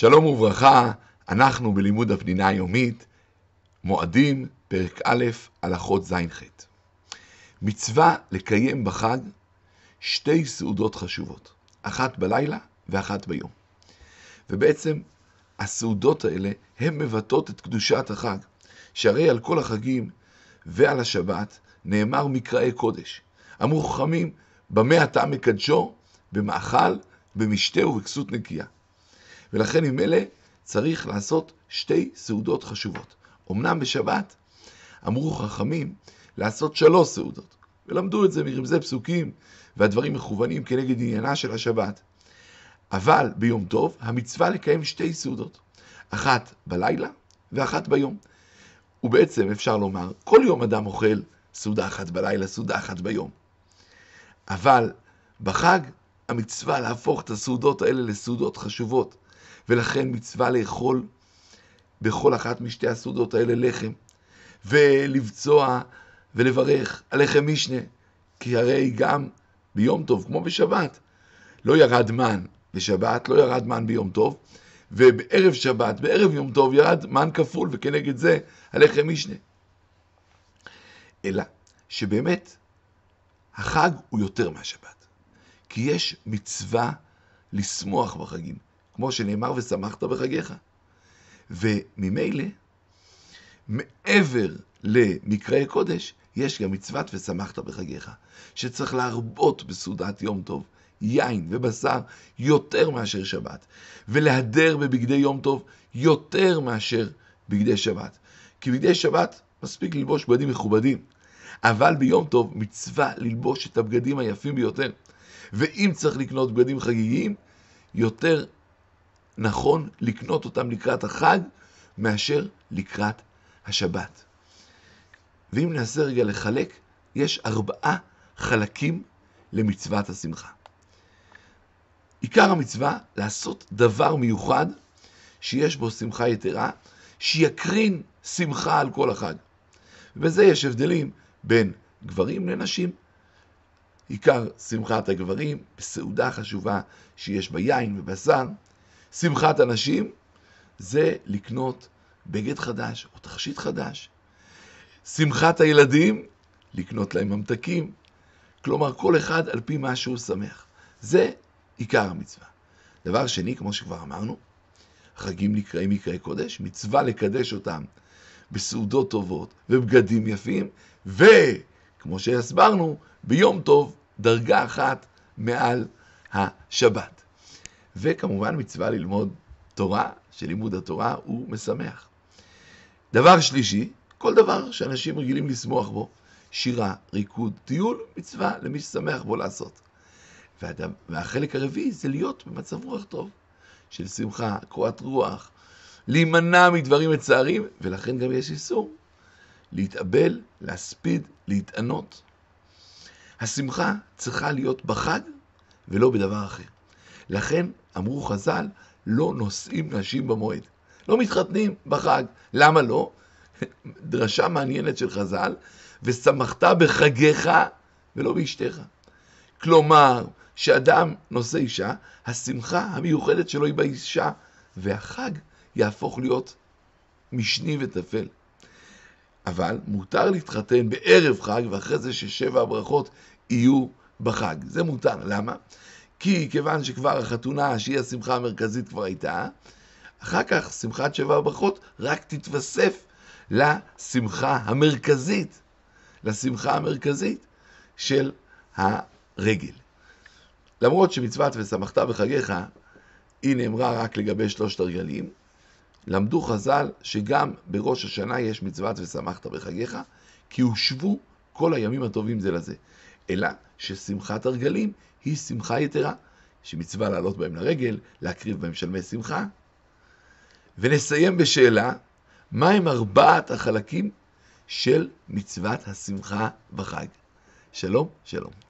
שלום וברכה, אנחנו בלימוד הפנינה היומית, מועדים, פרק א', הלכות ז'-ח'. מצווה לקיים בחג שתי סעודות חשובות, אחת בלילה ואחת ביום. ובעצם הסעודות האלה הן מבטאות את קדושת החג, שהרי על כל החגים ועל השבת נאמר מקראי קודש. אמרו חכמים, במה אתה מקדשו? במאכל, במשתה ובכסות נקייה. ולכן אלה צריך לעשות שתי סעודות חשובות. אמנם בשבת אמרו חכמים לעשות שלוש סעודות, ולמדו את זה מרמזי פסוקים, והדברים מכוונים כנגד עניינה של השבת. אבל ביום טוב המצווה לקיים שתי סעודות, אחת בלילה ואחת ביום. ובעצם אפשר לומר, כל יום אדם אוכל סעודה אחת בלילה, סעודה אחת ביום. אבל בחג המצווה להפוך את הסעודות האלה לסעודות חשובות, ולכן מצווה לאכול בכל אחת משתי הסעודות האלה לחם, ולבצוע ולברך על לחם משנה, כי הרי גם ביום טוב, כמו בשבת, לא ירד מן בשבת, לא ירד מן ביום טוב, ובערב שבת, בערב יום טוב, ירד מן כפול, וכנגד זה הלחם משנה. אלא שבאמת החג הוא יותר מהשבת, כי יש מצווה לשמוח בחגים. כמו שנאמר, ושמחת בחגיך. וממילא, מעבר למקראי קודש, יש גם מצוות ושמחת בחגיך, שצריך להרבות בסעודת יום טוב, יין ובשר, יותר מאשר שבת, ולהדר בבגדי יום טוב יותר מאשר בגדי שבת. כי בגדי שבת מספיק ללבוש בגדים מכובדים, אבל ביום טוב מצווה ללבוש את הבגדים היפים ביותר. ואם צריך לקנות בגדים חגיגיים, יותר נכון לקנות אותם לקראת החג מאשר לקראת השבת. ואם ננסה רגע לחלק, יש ארבעה חלקים למצוות השמחה. עיקר המצווה, לעשות דבר מיוחד שיש בו שמחה יתרה, שיקרין שמחה על כל החג. ובזה יש הבדלים בין גברים לנשים. עיקר שמחת הגברים בסעודה חשובה שיש בה יין ובשר, שמחת הנשים זה לקנות בגד חדש או תכשיט חדש. שמחת הילדים, לקנות להם ממתקים. כלומר, כל אחד על פי מה שהוא שמח. זה עיקר המצווה. דבר שני, כמו שכבר אמרנו, חגים נקראים מקראי קודש, מצווה לקדש אותם בסעודות טובות ובגדים יפים, וכמו שהסברנו, ביום טוב דרגה אחת מעל השבת. וכמובן מצווה ללמוד תורה, שלימוד התורה הוא משמח. דבר שלישי, כל דבר שאנשים רגילים לשמוח בו, שירה, ריקוד, טיול, מצווה למי ששמח בו לעשות. והחלק הרביעי זה להיות במצב רוח טוב, של שמחה, קורת רוח, להימנע מדברים מצערים, ולכן גם יש איסור להתאבל, להספיד, להתענות. השמחה צריכה להיות בחג ולא בדבר אחר. לכן אמרו חז"ל, לא נושאים נשים במועד. לא מתחתנים בחג. למה לא? דרשה מעניינת של חז"ל, ושמחת בחגיך ולא באשתך. כלומר, שאדם נושא אישה, השמחה המיוחדת שלו היא באישה, והחג יהפוך להיות משני וטפל. אבל מותר להתחתן בערב חג, ואחרי זה ששבע הברכות יהיו בחג. זה מותר. למה? כי כיוון שכבר החתונה, שהיא השמחה המרכזית כבר הייתה, אחר כך שמחת שבע הברכות רק תתווסף לשמחה המרכזית, לשמחה המרכזית של הרגל. למרות שמצוות ושמחת בחגיך, היא נאמרה רק לגבי שלושת הרגלים, למדו חז"ל שגם בראש השנה יש מצוות ושמחת בחגיך, כי הושבו כל הימים הטובים זה לזה. אלא ששמחת הרגלים היא שמחה יתרה, שמצווה לעלות בהם לרגל, להקריב בהם שלמי שמחה. ונסיים בשאלה, מהם ארבעת החלקים של מצוות השמחה בחג? שלום, שלום.